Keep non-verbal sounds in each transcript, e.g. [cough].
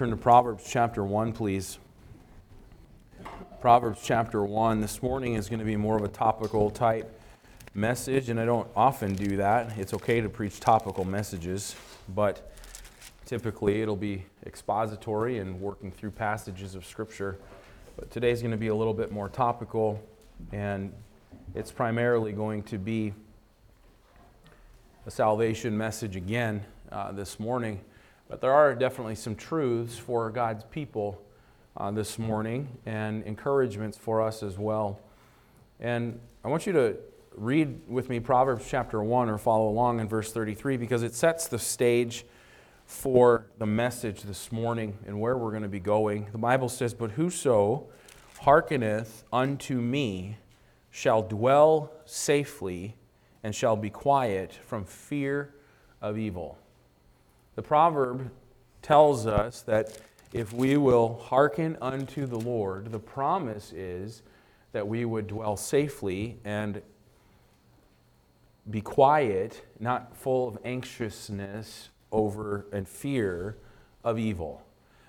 Turn to Proverbs chapter 1, please. Proverbs chapter 1. This morning is going to be more of a topical type message, and I don't often do that. It's okay to preach topical messages, but typically it'll be expository and working through passages of Scripture. But today's going to be a little bit more topical, and it's primarily going to be a salvation message again uh, this morning. But there are definitely some truths for God's people uh, this morning and encouragements for us as well. And I want you to read with me Proverbs chapter 1 or follow along in verse 33 because it sets the stage for the message this morning and where we're going to be going. The Bible says, But whoso hearkeneth unto me shall dwell safely and shall be quiet from fear of evil. The proverb tells us that if we will hearken unto the Lord, the promise is that we would dwell safely and be quiet, not full of anxiousness over and fear of evil.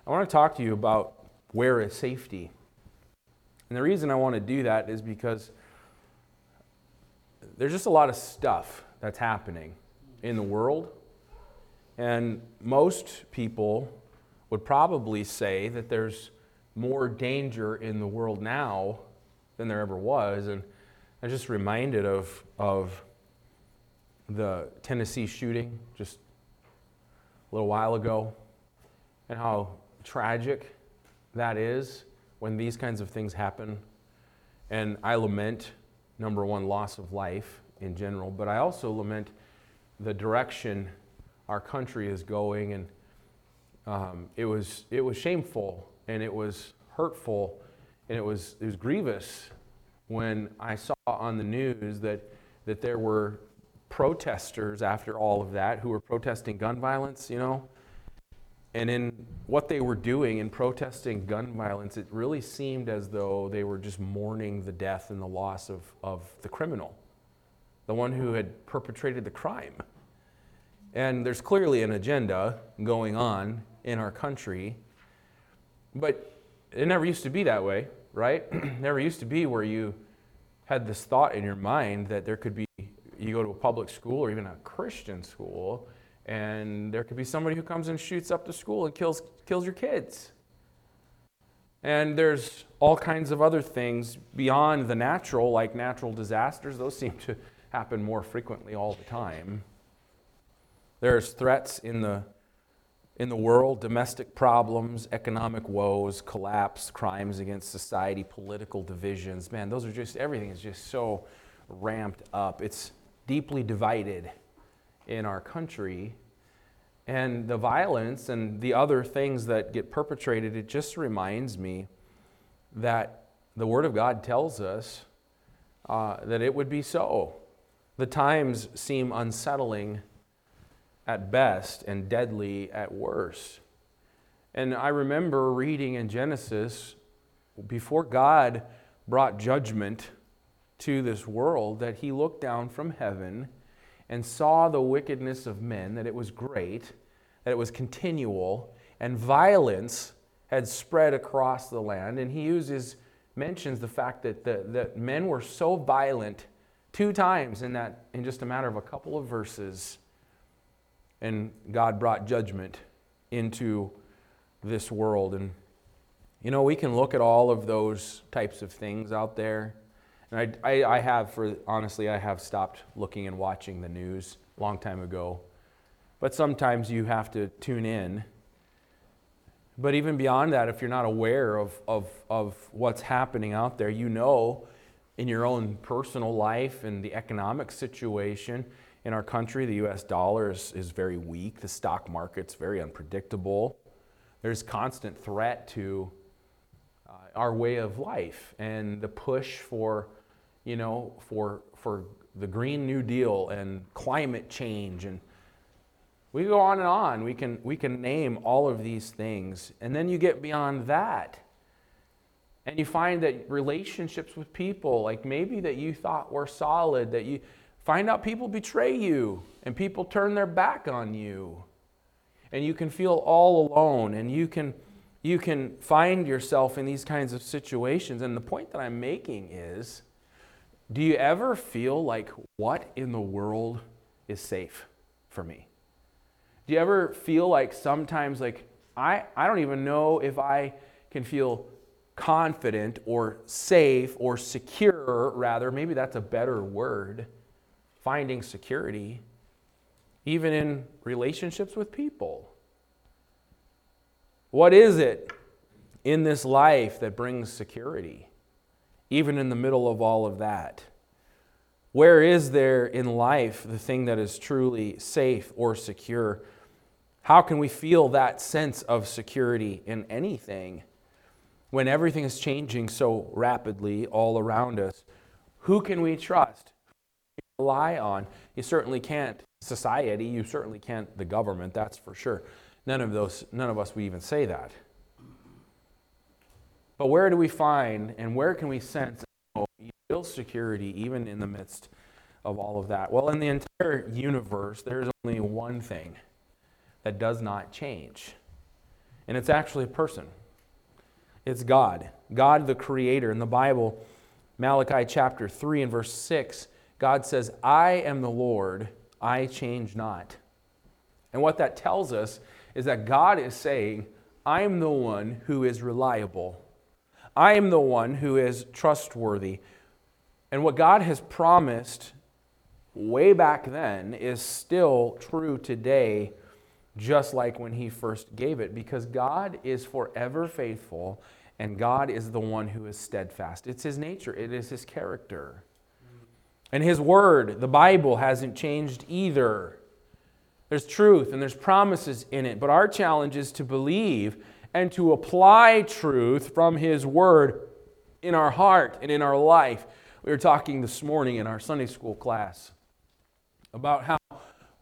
I want to talk to you about where is safety. And the reason I want to do that is because there's just a lot of stuff that's happening in the world and most people would probably say that there's more danger in the world now than there ever was. And I'm just reminded of, of the Tennessee shooting just a little while ago and how tragic that is when these kinds of things happen. And I lament, number one, loss of life in general, but I also lament the direction our country is going. And um, it, was, it was shameful and it was hurtful and it was, it was grievous when I saw on the news that, that there were protesters after all of that who were protesting gun violence, you know. And in what they were doing in protesting gun violence, it really seemed as though they were just mourning the death and the loss of, of the criminal, the one who had perpetrated the crime. And there's clearly an agenda going on in our country. But it never used to be that way, right? [clears throat] never used to be where you had this thought in your mind that there could be, you go to a public school or even a Christian school, and there could be somebody who comes and shoots up the school and kills, kills your kids. And there's all kinds of other things beyond the natural, like natural disasters. Those seem to happen more frequently all the time. There's threats in the, in the world domestic problems, economic woes, collapse, crimes against society, political divisions. Man, those are just, everything is just so ramped up. It's deeply divided in our country. And the violence and the other things that get perpetrated, it just reminds me that the Word of God tells us uh, that it would be so. The times seem unsettling at best and deadly at worst. And I remember reading in Genesis, before God brought judgment to this world, that he looked down from heaven and saw the wickedness of men, that it was great, that it was continual, and violence had spread across the land. And he uses, mentions the fact that, the, that men were so violent two times in, that, in just a matter of a couple of verses and God brought judgment into this world. And, you know, we can look at all of those types of things out there. And I, I, I have, for honestly, I have stopped looking and watching the news a long time ago. But sometimes you have to tune in. But even beyond that, if you're not aware of, of, of what's happening out there, you know in your own personal life and the economic situation, in our country, the US dollar is, is very weak. The stock market's very unpredictable. There's constant threat to uh, our way of life and the push for, you know, for, for the Green New Deal and climate change. And we go on and on. We can, we can name all of these things. And then you get beyond that. And you find that relationships with people, like maybe that you thought were solid, that you, Find out people betray you and people turn their back on you. and you can feel all alone and you can you can find yourself in these kinds of situations and the point that I'm making is do you ever feel like what in the world is safe for me? Do you ever feel like sometimes like I I don't even know if I can feel confident or safe or secure rather maybe that's a better word finding security even in relationships with people. What is it in this life that brings security, even in the middle of all of that? Where is there in life the thing that is truly safe or secure? How can we feel that sense of security in anything when everything is changing so rapidly all around us? Who can we trust? Rely on? You certainly can't society. You certainly can't the government, that's for sure. None of those none of us would even say that. But where do we find and where can we sense real security even in the midst of all of that? Well, in the entire universe, there's only one thing that does not change. And it's actually a person. It's God. God the creator. In the Bible, Malachi chapter 3 and verse 6, God says, "I am the Lord, I change not. And what that tells us is that God is saying, I am the one who is reliable. I am the one who is trustworthy. And what God has promised way back then is still true today, just like when He first gave it, because God is forever faithful and God is the one who is steadfast. It's His nature, it is His character. And His Word, the Bible, hasn't changed either. There's truth and there's promises in it, but our challenge is to believe and to apply truth from His Word in our heart and in our life. We were talking this morning in our Sunday school class about how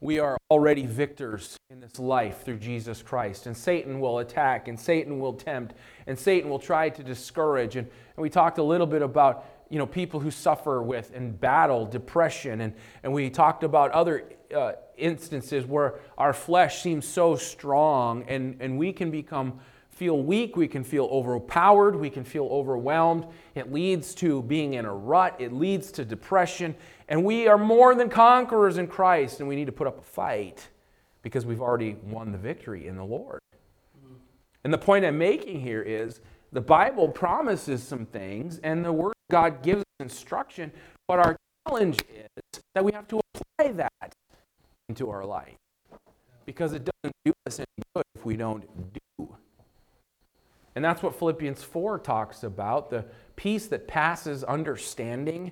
we are already victors in this life through Jesus Christ. And Satan will attack, and Satan will tempt, and Satan will try to discourage. And, and we talked a little bit about you know, people who suffer with and battle depression. And, and we talked about other uh, instances where our flesh seems so strong and, and we can become feel weak, we can feel overpowered, we can feel overwhelmed. It leads to being in a rut, it leads to depression. And we are more than conquerors in Christ, and we need to put up a fight because we've already won the victory in the Lord. And the point I'm making here is the Bible promises some things, and the Word God gives us instruction, but our challenge is that we have to apply that into our life because it doesn't do us any good if we don't do. And that's what Philippians 4 talks about. The peace that passes understanding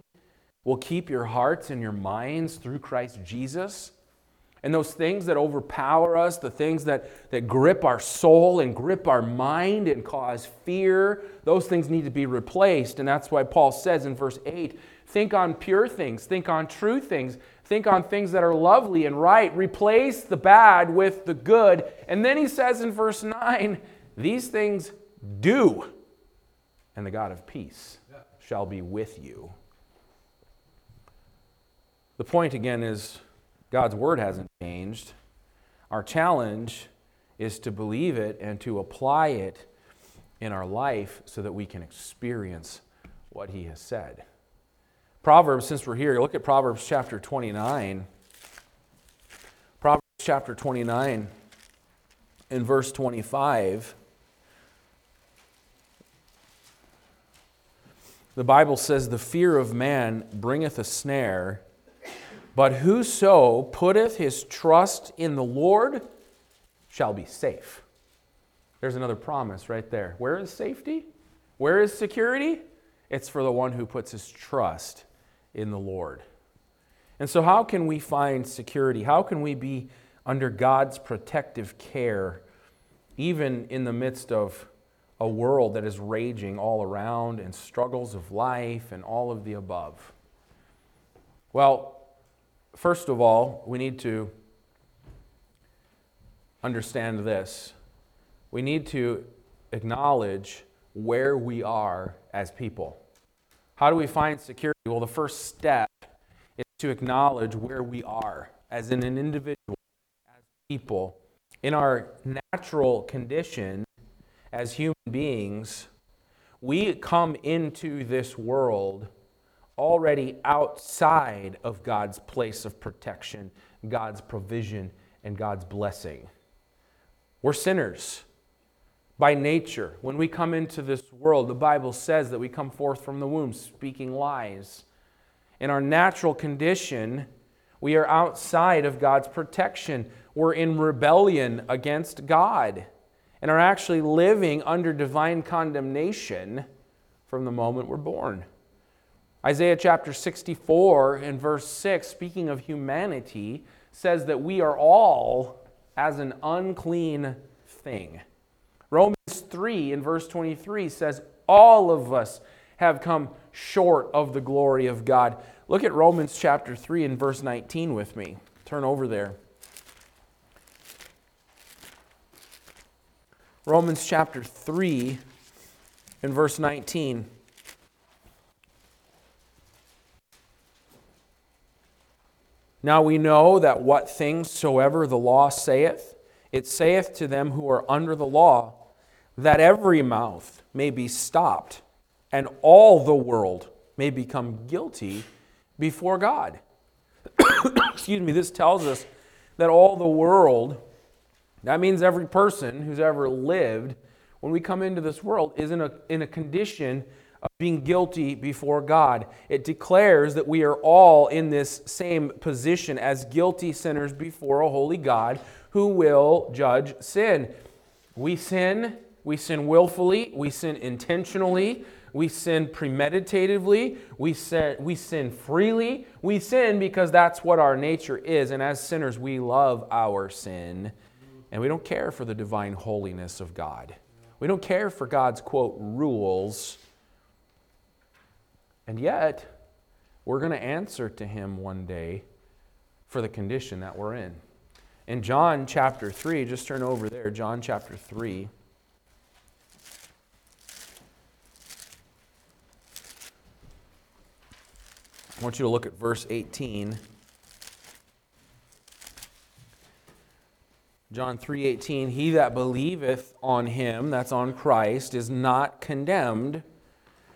will keep your hearts and your minds through Christ Jesus. And those things that overpower us, the things that, that grip our soul and grip our mind and cause fear, those things need to be replaced. And that's why Paul says in verse 8 think on pure things, think on true things, think on things that are lovely and right. Replace the bad with the good. And then he says in verse 9, these things do, and the God of peace shall be with you. The point again is God's word hasn't changed. Our challenge is to believe it and to apply it in our life so that we can experience what he has said. Proverbs, since we're here, look at Proverbs chapter 29. Proverbs chapter 29 in verse 25. The Bible says, The fear of man bringeth a snare but whoso putteth his trust in the Lord shall be safe. There's another promise right there. Where is safety? Where is security? It's for the one who puts his trust in the Lord. And so, how can we find security? How can we be under God's protective care, even in the midst of a world that is raging all around and struggles of life and all of the above? Well, First of all, we need to understand this. We need to acknowledge where we are as people. How do we find security? Well, the first step is to acknowledge where we are as in an individual, as people, In our natural condition as human beings, we come into this world already outside of God's place of protection, God's provision, and God's blessing. We're sinners by nature. When we come into this world, the Bible says that we come forth from the womb speaking lies. In our natural condition, we are outside of God's protection. We're in rebellion against God and are actually living under divine condemnation from the moment we're born. Isaiah chapter 64 and verse 6, speaking of humanity, says that we are all as an unclean thing. Romans 3 in verse 23 says, All of us have come short of the glory of God. Look at Romans chapter 3 and verse 19 with me. Turn over there. Romans chapter 3 and verse 19. Now we know that what things soever the law saith, it saith to them who are under the law, that every mouth may be stopped, and all the world may become guilty before God. [coughs] Excuse me, this tells us that all the world, that means every person who's ever lived, when we come into this world, is in a, in a condition of being guilty before God. It declares that we are all in this same position as guilty sinners before a holy God who will judge sin. We sin, we sin willfully, we sin intentionally, we sin premeditatively, we sin, we sin freely. We sin because that's what our nature is. And as sinners, we love our sin and we don't care for the divine holiness of God. We don't care for God's, quote, rules. And yet, we're going to answer to Him one day for the condition that we're in. In John chapter 3, just turn over there, John chapter 3. I want you to look at verse 18. John 3:18 He that believeth on him that's on Christ is not condemned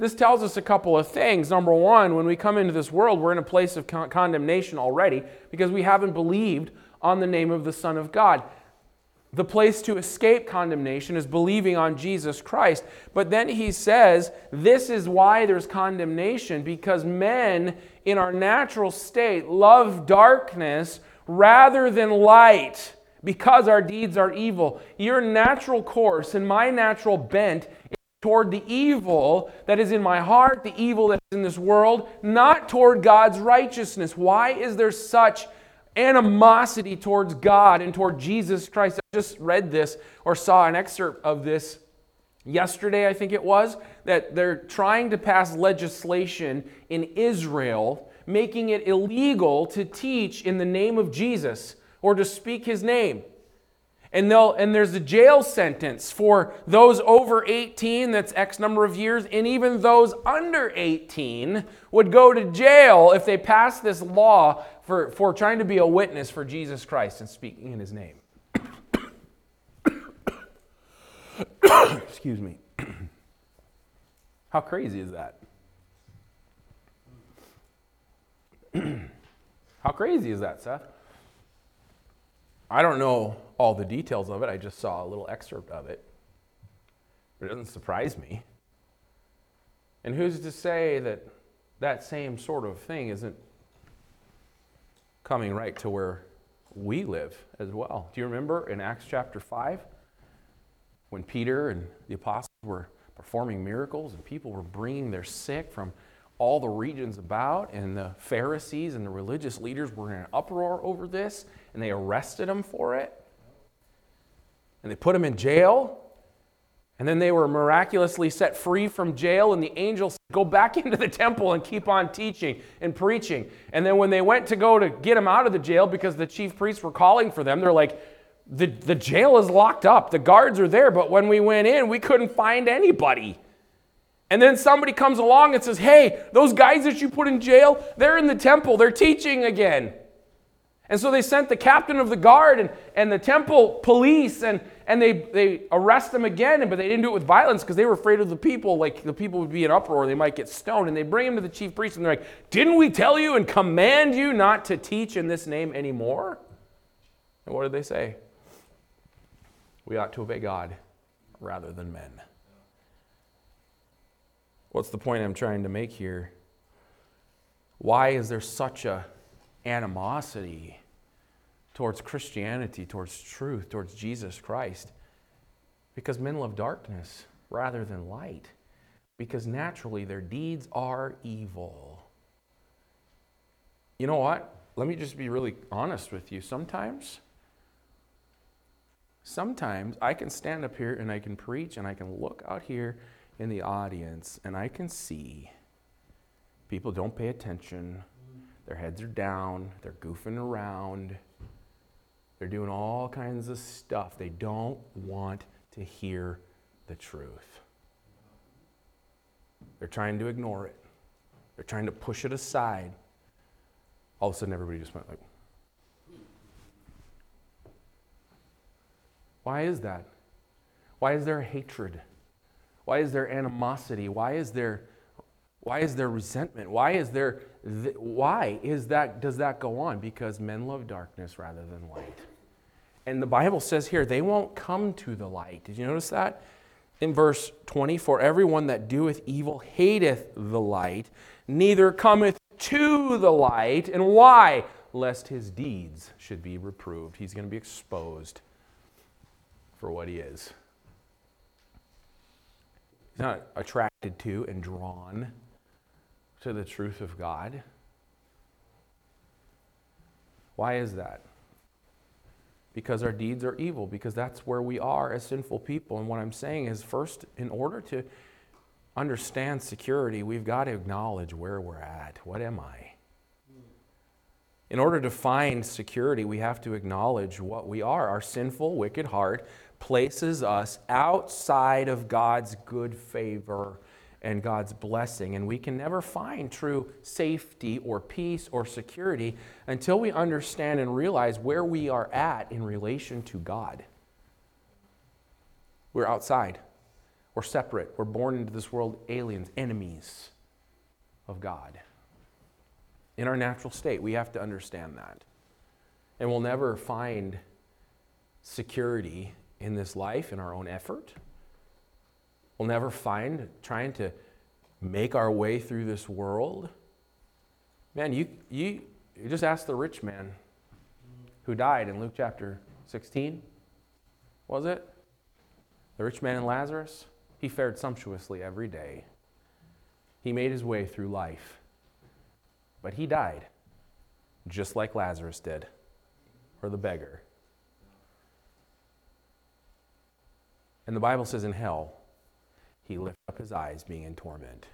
This tells us a couple of things. Number one, when we come into this world, we're in a place of con- condemnation already because we haven't believed on the name of the Son of God. The place to escape condemnation is believing on Jesus Christ. But then he says, This is why there's condemnation, because men in our natural state love darkness rather than light, because our deeds are evil. Your natural course and my natural bent toward the evil that is in my heart, the evil that is in this world, not toward God's righteousness. Why is there such animosity towards God and toward Jesus Christ. I just read this or saw an excerpt of this yesterday, I think it was, that they're trying to pass legislation in Israel making it illegal to teach in the name of Jesus or to speak his name. And, they'll, and there's a jail sentence for those over 18, that's X number of years, and even those under 18 would go to jail if they passed this law for, for trying to be a witness for Jesus Christ and speaking in his name. [coughs] Excuse me. [coughs] How crazy is that? [coughs] How crazy is that, Seth? I don't know all the details of it. I just saw a little excerpt of it. But it doesn't surprise me. And who's to say that that same sort of thing isn't coming right to where we live as well? Do you remember in Acts chapter 5 when Peter and the apostles were performing miracles and people were bringing their sick from all the regions about, and the Pharisees and the religious leaders were in an uproar over this, and they arrested them for it. And they put him in jail. And then they were miraculously set free from jail, and the angels go back [laughs] into the temple and keep on teaching and preaching. And then when they went to go to get them out of the jail because the chief priests were calling for them, they're like, the, the jail is locked up. The guards are there, but when we went in, we couldn't find anybody. And then somebody comes along and says, Hey, those guys that you put in jail, they're in the temple, they're teaching again. And so they sent the captain of the guard and, and the temple police, and, and they, they arrest them again, but they didn't do it with violence because they were afraid of the people. Like the people would be in uproar, they might get stoned. And they bring him to the chief priest, and they're like, Didn't we tell you and command you not to teach in this name anymore? And what did they say? We ought to obey God rather than men. What's the point I'm trying to make here? Why is there such a animosity towards Christianity, towards truth, towards Jesus Christ. Because men love darkness rather than light. Because naturally their deeds are evil. You know what? Let me just be really honest with you. Sometimes, sometimes I can stand up here and I can preach and I can look out here in the audience and I can see people don't pay attention their heads are down, they're goofing around, they're doing all kinds of stuff. They don't want to hear the truth. They're trying to ignore it, they're trying to push it aside. All of a sudden, everybody just went like, Why is that? Why is there hatred? Why is there animosity? Why is there why is there resentment? Why is there th- why is that does that go on? Because men love darkness rather than light. And the Bible says here they won't come to the light. Did you notice that? In verse 20, for everyone that doeth evil hateth the light, neither cometh to the light. And why? Lest his deeds should be reproved. He's going to be exposed for what he is. He's not attracted to and drawn to the truth of God. Why is that? Because our deeds are evil, because that's where we are as sinful people. And what I'm saying is, first, in order to understand security, we've got to acknowledge where we're at. What am I? In order to find security, we have to acknowledge what we are. Our sinful, wicked heart places us outside of God's good favor and God's blessing. And we can never find true safety or peace or security until we understand and realize where we are at in relation to God. We're outside, we're separate, we're born into this world aliens, enemies of God. In our natural state, we have to understand that. And we'll never find security in this life in our own effort we'll never find trying to make our way through this world. Man, you, you, you just ask the rich man who died in Luke chapter 16, was it? The rich man and Lazarus? He fared sumptuously every day. He made his way through life. But he died, just like Lazarus did, or the beggar. And the Bible says in hell, he lifted up his eyes, being in torment.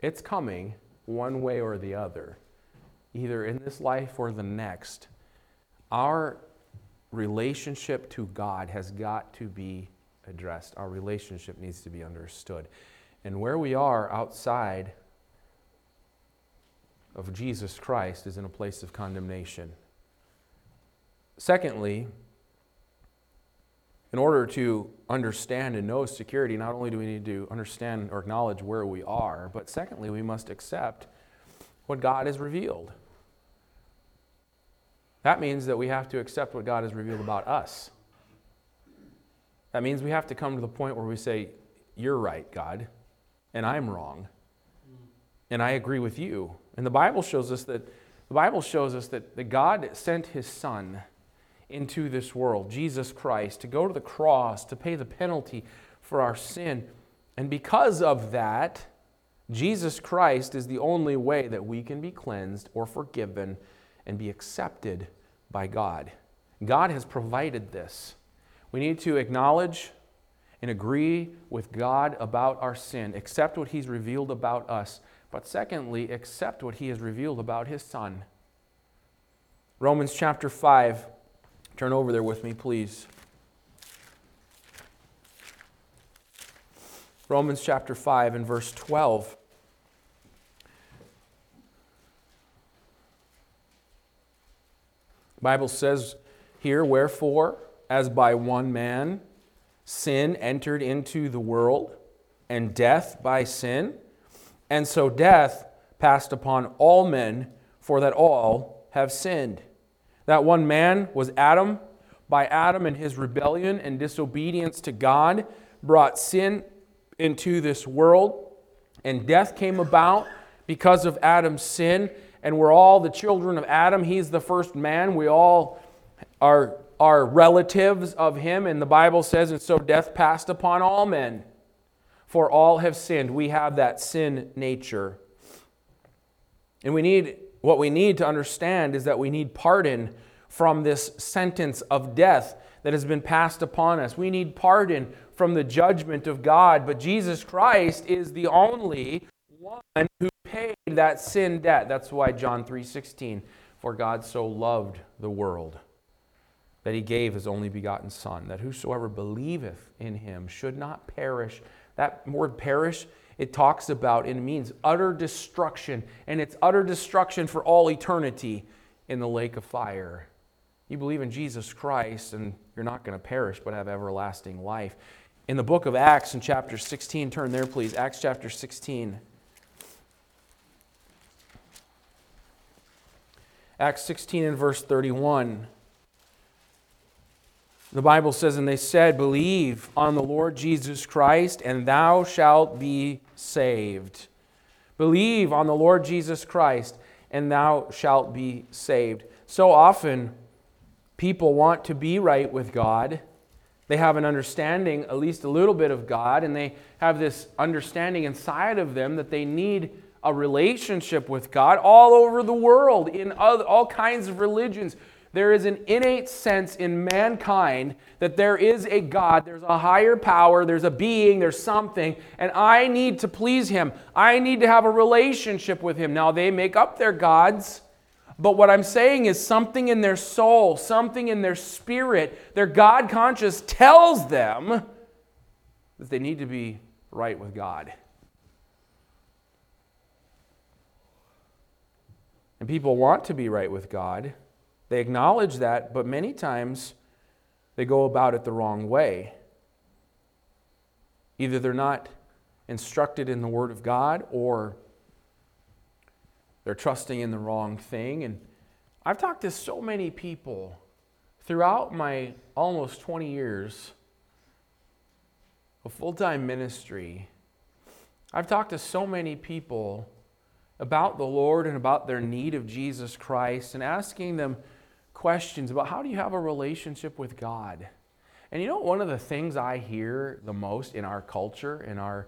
It's coming one way or the other, either in this life or the next. Our relationship to God has got to be addressed. Our relationship needs to be understood. And where we are outside of Jesus Christ is in a place of condemnation. Secondly, in order to understand and know security, not only do we need to understand or acknowledge where we are, but secondly, we must accept what God has revealed. That means that we have to accept what God has revealed about us. That means we have to come to the point where we say, You're right, God, and I'm wrong. And I agree with you. And the Bible shows us that the Bible shows us that, that God sent his son into this world, Jesus Christ, to go to the cross, to pay the penalty for our sin. And because of that, Jesus Christ is the only way that we can be cleansed or forgiven and be accepted by God. God has provided this. We need to acknowledge and agree with God about our sin, accept what He's revealed about us, but secondly, accept what He has revealed about His Son. Romans chapter 5. Turn over there with me, please. Romans chapter 5 and verse 12. The Bible says here, wherefore, as by one man sin entered into the world, and death by sin, and so death passed upon all men, for that all have sinned. That one man was Adam. By Adam and his rebellion and disobedience to God, brought sin into this world, and death came about because of Adam's sin. And we're all the children of Adam. He's the first man. We all are, are relatives of him. And the Bible says, and so death passed upon all men, for all have sinned. We have that sin nature. And we need what we need to understand is that we need pardon from this sentence of death that has been passed upon us. We need pardon from the judgment of God, but Jesus Christ is the only one who paid that sin debt. That's why John 3:16, for God so loved the world that he gave his only begotten son, that whosoever believeth in him should not perish. That word perish it talks about it means utter destruction, and it's utter destruction for all eternity in the lake of fire. You believe in Jesus Christ, and you're not going to perish but have everlasting life. In the book of Acts, in chapter 16, turn there, please. Acts chapter 16. Acts 16 and verse 31. The Bible says, And they said, Believe on the Lord Jesus Christ, and thou shalt be saved. Believe on the Lord Jesus Christ, and thou shalt be saved. So often, people want to be right with God. They have an understanding, at least a little bit of God, and they have this understanding inside of them that they need a relationship with God all over the world, in all kinds of religions. There is an innate sense in mankind that there is a God, there's a higher power, there's a being, there's something, and I need to please Him. I need to have a relationship with Him. Now, they make up their gods, but what I'm saying is something in their soul, something in their spirit, their God conscious tells them that they need to be right with God. And people want to be right with God. They acknowledge that, but many times they go about it the wrong way. Either they're not instructed in the Word of God or they're trusting in the wrong thing. And I've talked to so many people throughout my almost 20 years of full time ministry. I've talked to so many people about the Lord and about their need of Jesus Christ and asking them questions about how do you have a relationship with God? And you know, one of the things I hear the most in our culture, in our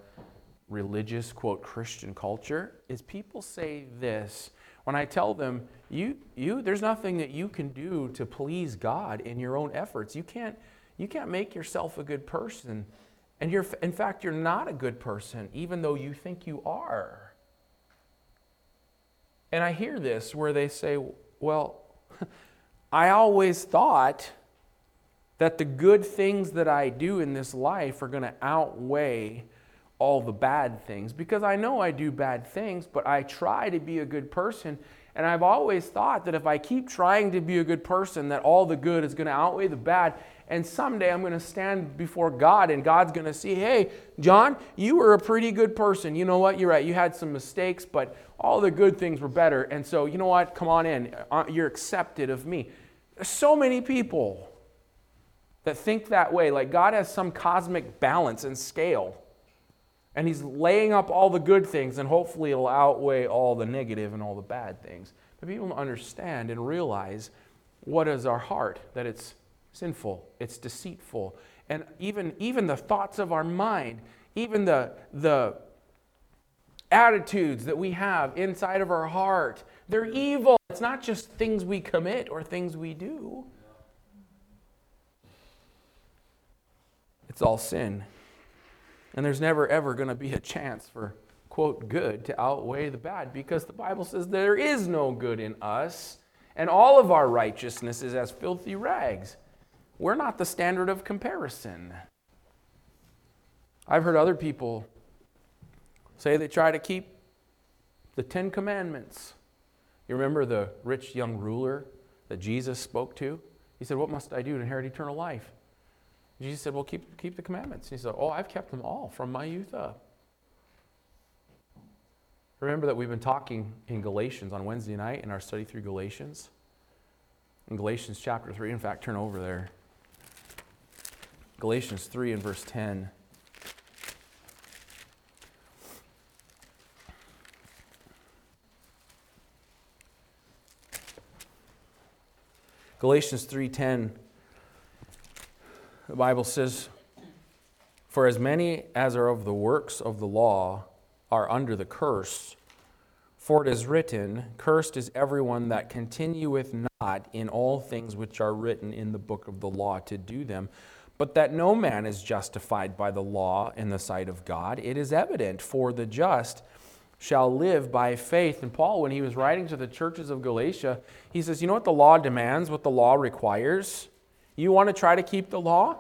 religious, quote, Christian culture, is people say this when I tell them, you, you, there's nothing that you can do to please God in your own efforts. You can't, you can't make yourself a good person. And you're, in fact, you're not a good person, even though you think you are. And I hear this where they say, well, [laughs] I always thought that the good things that I do in this life are going to outweigh all the bad things because I know I do bad things, but I try to be a good person. And I've always thought that if I keep trying to be a good person, that all the good is going to outweigh the bad. And someday I'm going to stand before God and God's going to see, hey, John, you were a pretty good person. You know what? You're right. You had some mistakes, but all the good things were better. And so, you know what? Come on in. Uh, you're accepted of me. There's so many people that think that way, like God has some cosmic balance and scale. And he's laying up all the good things, and hopefully it'll outweigh all the negative and all the bad things. But people don't understand and realize what is our heart, that it's sinful, it's deceitful. And even, even the thoughts of our mind, even the, the attitudes that we have inside of our heart, they're evil. It's not just things we commit or things we do, it's all sin. And there's never, ever going to be a chance for, quote, good to outweigh the bad because the Bible says there is no good in us, and all of our righteousness is as filthy rags. We're not the standard of comparison. I've heard other people say they try to keep the Ten Commandments. You remember the rich young ruler that Jesus spoke to? He said, What must I do to inherit eternal life? Jesus said, Well, keep, keep the commandments. He said, Oh, I've kept them all from my youth up. Remember that we've been talking in Galatians on Wednesday night in our study through Galatians? In Galatians chapter 3, in fact, turn over there. Galatians 3 and verse 10. Galatians 3:10 the Bible says for as many as are of the works of the law are under the curse for it is written cursed is everyone that continueth not in all things which are written in the book of the law to do them but that no man is justified by the law in the sight of God. It is evident for the just shall live by faith. And Paul, when he was writing to the churches of Galatia, he says, You know what the law demands, what the law requires? You want to try to keep the law?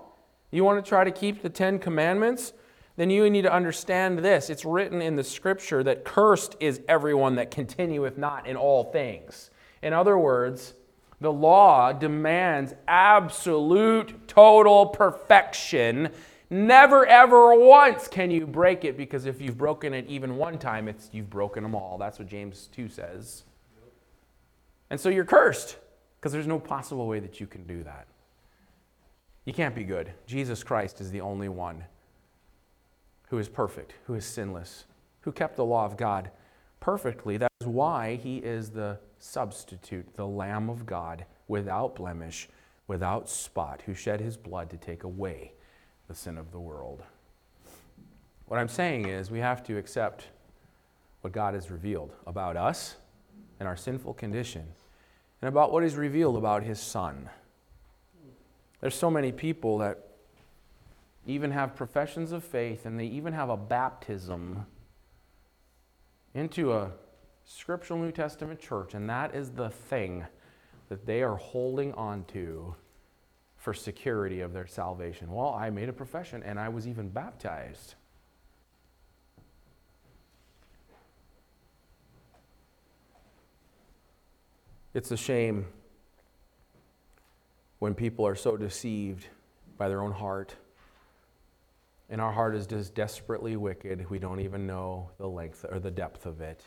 You want to try to keep the Ten Commandments? Then you need to understand this. It's written in the scripture that cursed is everyone that continueth not in all things. In other words, the law demands absolute, total perfection Never, ever once can you break it because if you've broken it even one time, it's, you've broken them all. That's what James 2 says. And so you're cursed because there's no possible way that you can do that. You can't be good. Jesus Christ is the only one who is perfect, who is sinless, who kept the law of God perfectly. That is why he is the substitute, the Lamb of God, without blemish, without spot, who shed his blood to take away the sin of the world. What I'm saying is, we have to accept what God has revealed about us and our sinful condition, and about what is revealed about His Son. There's so many people that even have professions of faith and they even have a baptism into a scriptural New Testament church, and that is the thing that they are holding on to for security of their salvation? Well, I made a profession and I was even baptized. It's a shame when people are so deceived by their own heart. And our heart is just desperately wicked. We don't even know the length or the depth of it.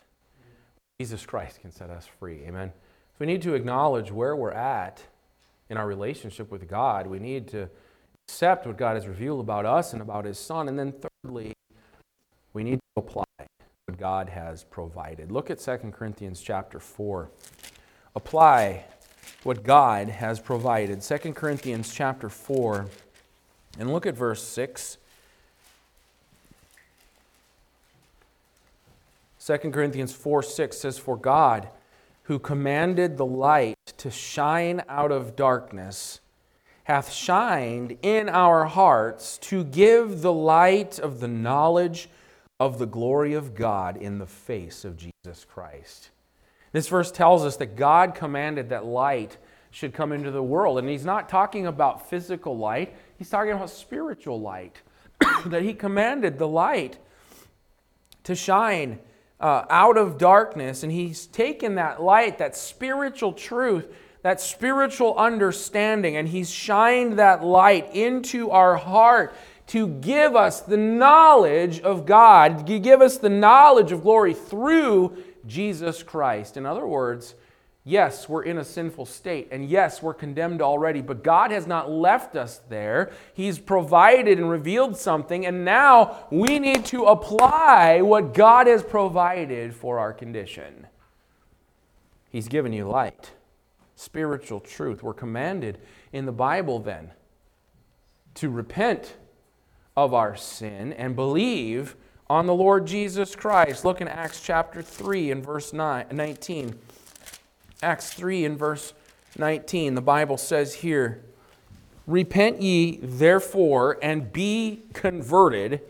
Jesus Christ can set us free. Amen. So we need to acknowledge where we're at in our relationship with God. We need to accept what God has revealed about us and about His Son. And then, thirdly, we need to apply what God has provided. Look at 2 Corinthians chapter 4. Apply what God has provided. 2 Corinthians chapter 4. And look at verse 6. 2 Corinthians 4 6 says, For God, who commanded the light to shine out of darkness, hath shined in our hearts to give the light of the knowledge of the glory of God in the face of Jesus Christ. This verse tells us that God commanded that light should come into the world. And he's not talking about physical light, he's talking about spiritual light. [coughs] that he commanded the light to shine uh, out of darkness, and He's taken that light, that spiritual truth, that spiritual understanding, and He's shined that light into our heart to give us the knowledge of God, to give us the knowledge of glory through Jesus Christ. In other words, Yes, we're in a sinful state, and yes, we're condemned already, but God has not left us there. He's provided and revealed something, and now we need to apply what God has provided for our condition. He's given you light, spiritual truth. We're commanded in the Bible then to repent of our sin and believe on the Lord Jesus Christ. Look in Acts chapter 3 and verse 9, 19. Acts 3 and verse 19, the Bible says here, Repent ye therefore and be converted,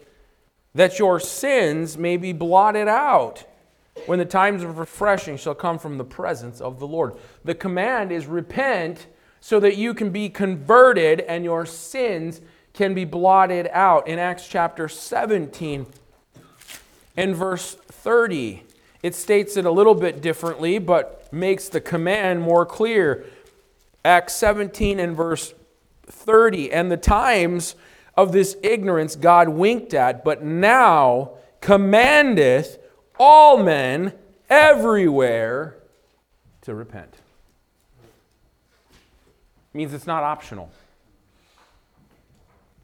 that your sins may be blotted out when the times of refreshing shall come from the presence of the Lord. The command is repent so that you can be converted and your sins can be blotted out. In Acts chapter 17 and verse 30, it states it a little bit differently, but makes the command more clear. Acts 17 and verse 30. And the times of this ignorance God winked at, but now commandeth all men everywhere to repent. It means it's not optional.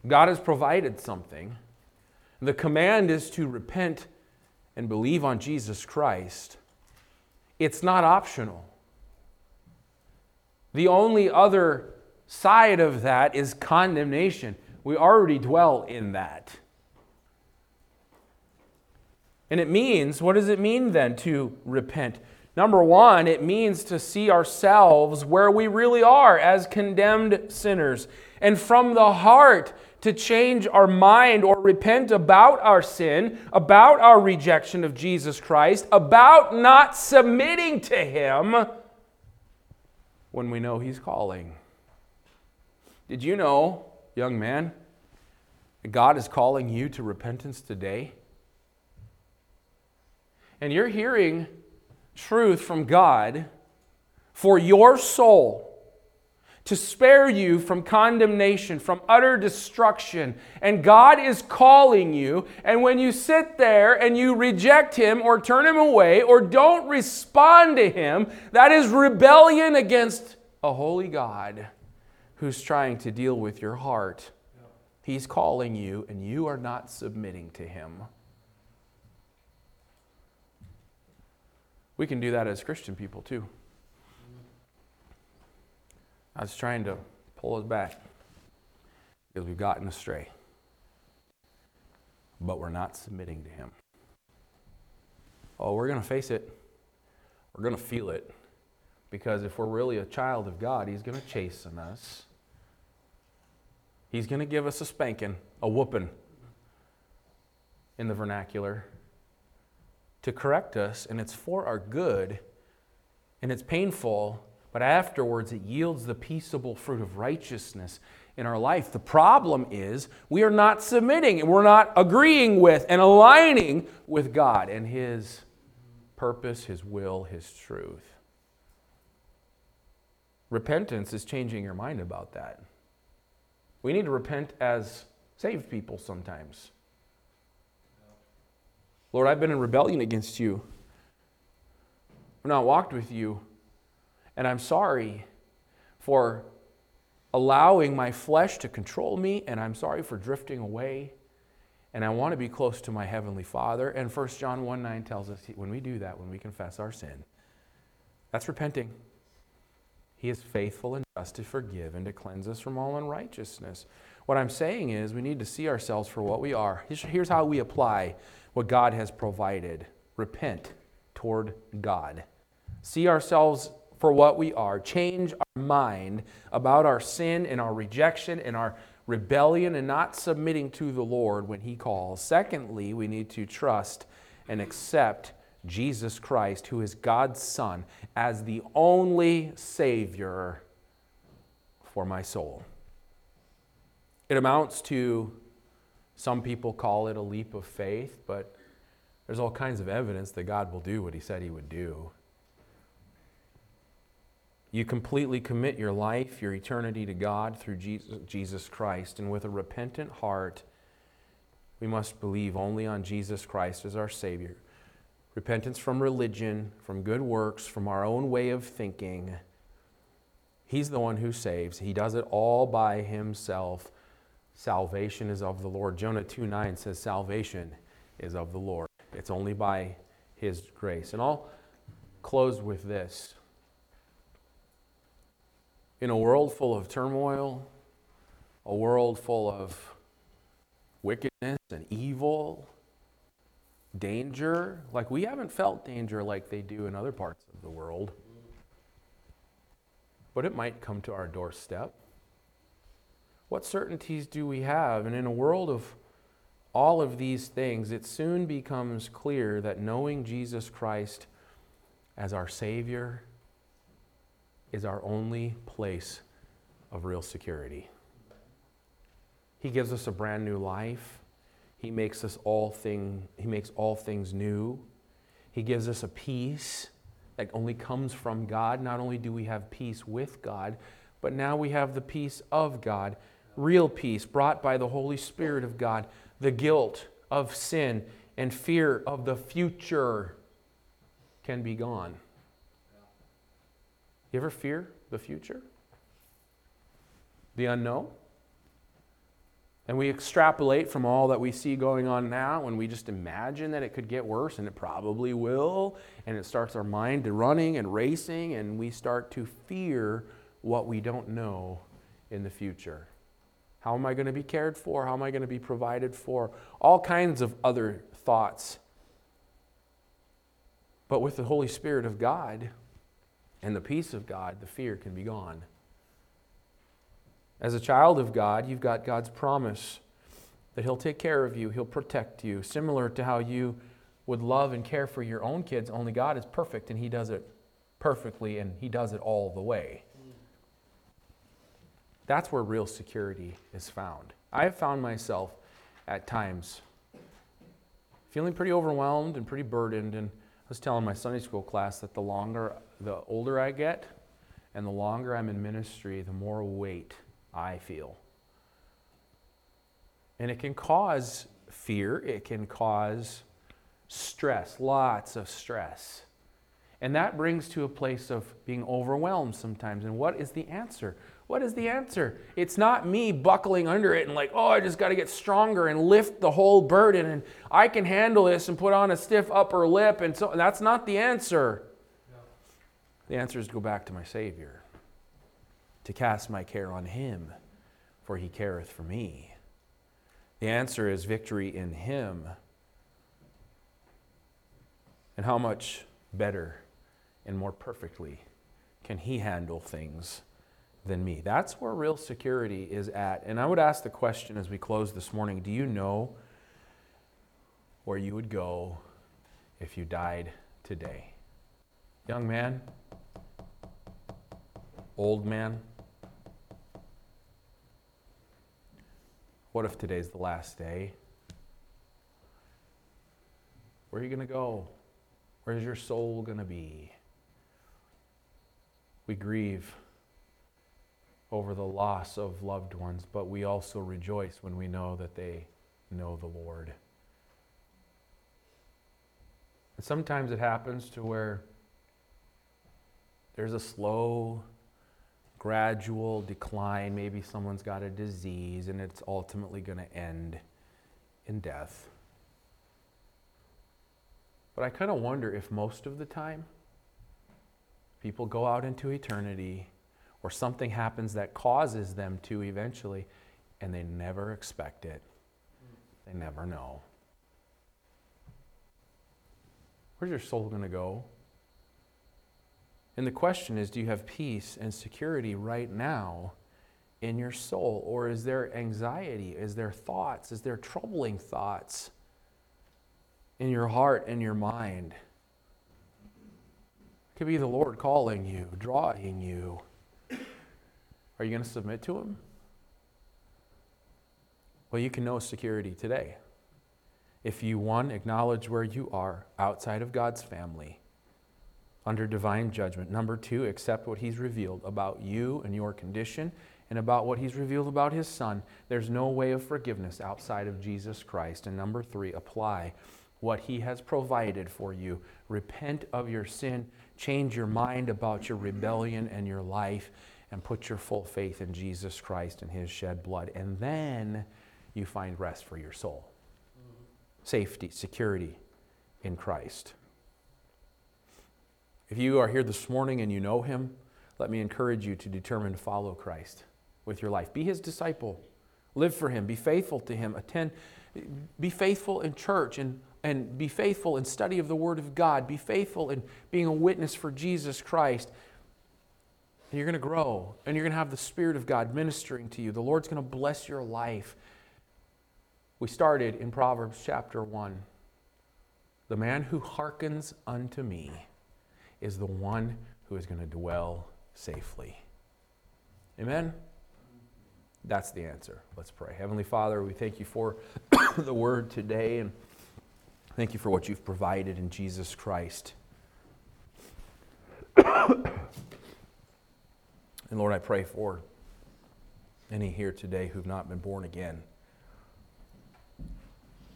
God has provided something. The command is to repent and believe on Jesus Christ. It's not optional. The only other side of that is condemnation. We already dwell in that. And it means, what does it mean then to repent? Number one, it means to see ourselves where we really are as condemned sinners. And from the heart, to change our mind or repent about our sin, about our rejection of Jesus Christ, about not submitting to Him when we know He's calling. Did you know, young man, God is calling you to repentance today? And you're hearing truth from God for your soul to spare you from condemnation, from utter destruction. And God is calling you. And when you sit there and you reject Him or turn Him away or don't respond to Him, that is rebellion against a holy God who's trying to deal with your heart. He's calling you, and you are not submitting to Him. We can do that as Christian people too. I was trying to pull us back because we've gotten astray. But we're not submitting to Him. Oh, we're going to face it. We're going to feel it. Because if we're really a child of God, He's going to chasten us. He's going to give us a spanking, a whooping in the vernacular to correct us, and it's for our good, and it's painful, but afterwards it yields the peaceable fruit of righteousness in our life. The problem is we are not submitting and we're not agreeing with and aligning with God and His purpose, His will, His truth. Repentance is changing your mind about that. We need to repent as saved people sometimes. Lord, I've been in rebellion against you. I've not walked with you. And I'm sorry for allowing my flesh to control me, and I'm sorry for drifting away. And I want to be close to my Heavenly Father. And 1 John 1 9 tells us when we do that, when we confess our sin, that's repenting. He is faithful and just to forgive and to cleanse us from all unrighteousness. What I'm saying is, we need to see ourselves for what we are. Here's how we apply what God has provided repent toward God. See ourselves for what we are. Change our mind about our sin and our rejection and our rebellion and not submitting to the Lord when He calls. Secondly, we need to trust and accept Jesus Christ, who is God's Son, as the only Savior for my soul. It amounts to some people call it a leap of faith, but there's all kinds of evidence that God will do what He said He would do. You completely commit your life, your eternity to God through Jesus Christ. And with a repentant heart, we must believe only on Jesus Christ as our Savior. Repentance from religion, from good works, from our own way of thinking. He's the one who saves. He does it all by himself. Salvation is of the Lord. Jonah 2 9 says, Salvation is of the Lord. It's only by His grace. And I'll close with this. In a world full of turmoil, a world full of wickedness and evil, danger, like we haven't felt danger like they do in other parts of the world, but it might come to our doorstep. What certainties do we have? And in a world of all of these things, it soon becomes clear that knowing Jesus Christ as our Savior is our only place of real security. He gives us a brand new life. He makes us all thing, he makes all things new. He gives us a peace that only comes from God. Not only do we have peace with God, but now we have the peace of God, real peace brought by the Holy Spirit of God the guilt of sin and fear of the future can be gone. You ever fear the future? The unknown? And we extrapolate from all that we see going on now and we just imagine that it could get worse and it probably will. And it starts our mind to running and racing and we start to fear what we don't know in the future. How am I going to be cared for? How am I going to be provided for? All kinds of other thoughts. But with the Holy Spirit of God and the peace of God, the fear can be gone. As a child of God, you've got God's promise that He'll take care of you, He'll protect you, similar to how you would love and care for your own kids, only God is perfect and He does it perfectly and He does it all the way. That's where real security is found. I have found myself at times feeling pretty overwhelmed and pretty burdened. And I was telling my Sunday school class that the longer, the older I get, and the longer I'm in ministry, the more weight I feel. And it can cause fear, it can cause stress, lots of stress. And that brings to a place of being overwhelmed sometimes. And what is the answer? What is the answer? It's not me buckling under it and like, oh, I just got to get stronger and lift the whole burden and I can handle this and put on a stiff upper lip. And so that's not the answer. The answer is to go back to my Savior, to cast my care on Him, for He careth for me. The answer is victory in Him. And how much better and more perfectly can He handle things? than me. That's where real security is at. And I would ask the question as we close this morning do you know where you would go if you died today? Young man? Old man? What if today's the last day? Where are you going to go? Where's your soul going to be? We grieve over the loss of loved ones, but we also rejoice when we know that they know the Lord. And sometimes it happens to where there's a slow, gradual decline. Maybe someone's got a disease and it's ultimately going to end in death. But I kind of wonder if most of the time people go out into eternity or something happens that causes them to eventually, and they never expect it. They never know. Where's your soul going to go? And the question is do you have peace and security right now in your soul? Or is there anxiety? Is there thoughts? Is there troubling thoughts in your heart and your mind? It could be the Lord calling you, drawing you. Are you going to submit to Him? Well, you can know security today. If you, one, acknowledge where you are outside of God's family under divine judgment. Number two, accept what He's revealed about you and your condition and about what He's revealed about His Son. There's no way of forgiveness outside of Jesus Christ. And number three, apply what He has provided for you. Repent of your sin, change your mind about your rebellion and your life and put your full faith in Jesus Christ and his shed blood. And then you find rest for your soul, safety, security in Christ. If you are here this morning and you know him, let me encourage you to determine to follow Christ with your life. Be his disciple. Live for him. Be faithful to him. Attend. Be faithful in church and, and be faithful in study of the Word of God. Be faithful in being a witness for Jesus Christ. And you're going to grow, and you're going to have the Spirit of God ministering to you. The Lord's going to bless your life. We started in Proverbs chapter 1. The man who hearkens unto me is the one who is going to dwell safely. Amen? That's the answer. Let's pray. Heavenly Father, we thank you for [coughs] the word today and thank you for what you've provided in Jesus Christ. [coughs] and Lord, I pray for any here today who've not been born again.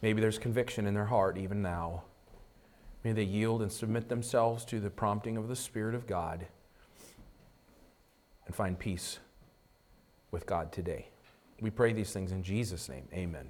Maybe there's conviction in their heart even now. May they yield and submit themselves to the prompting of the Spirit of God and find peace with God today. We pray these things in Jesus' name. Amen.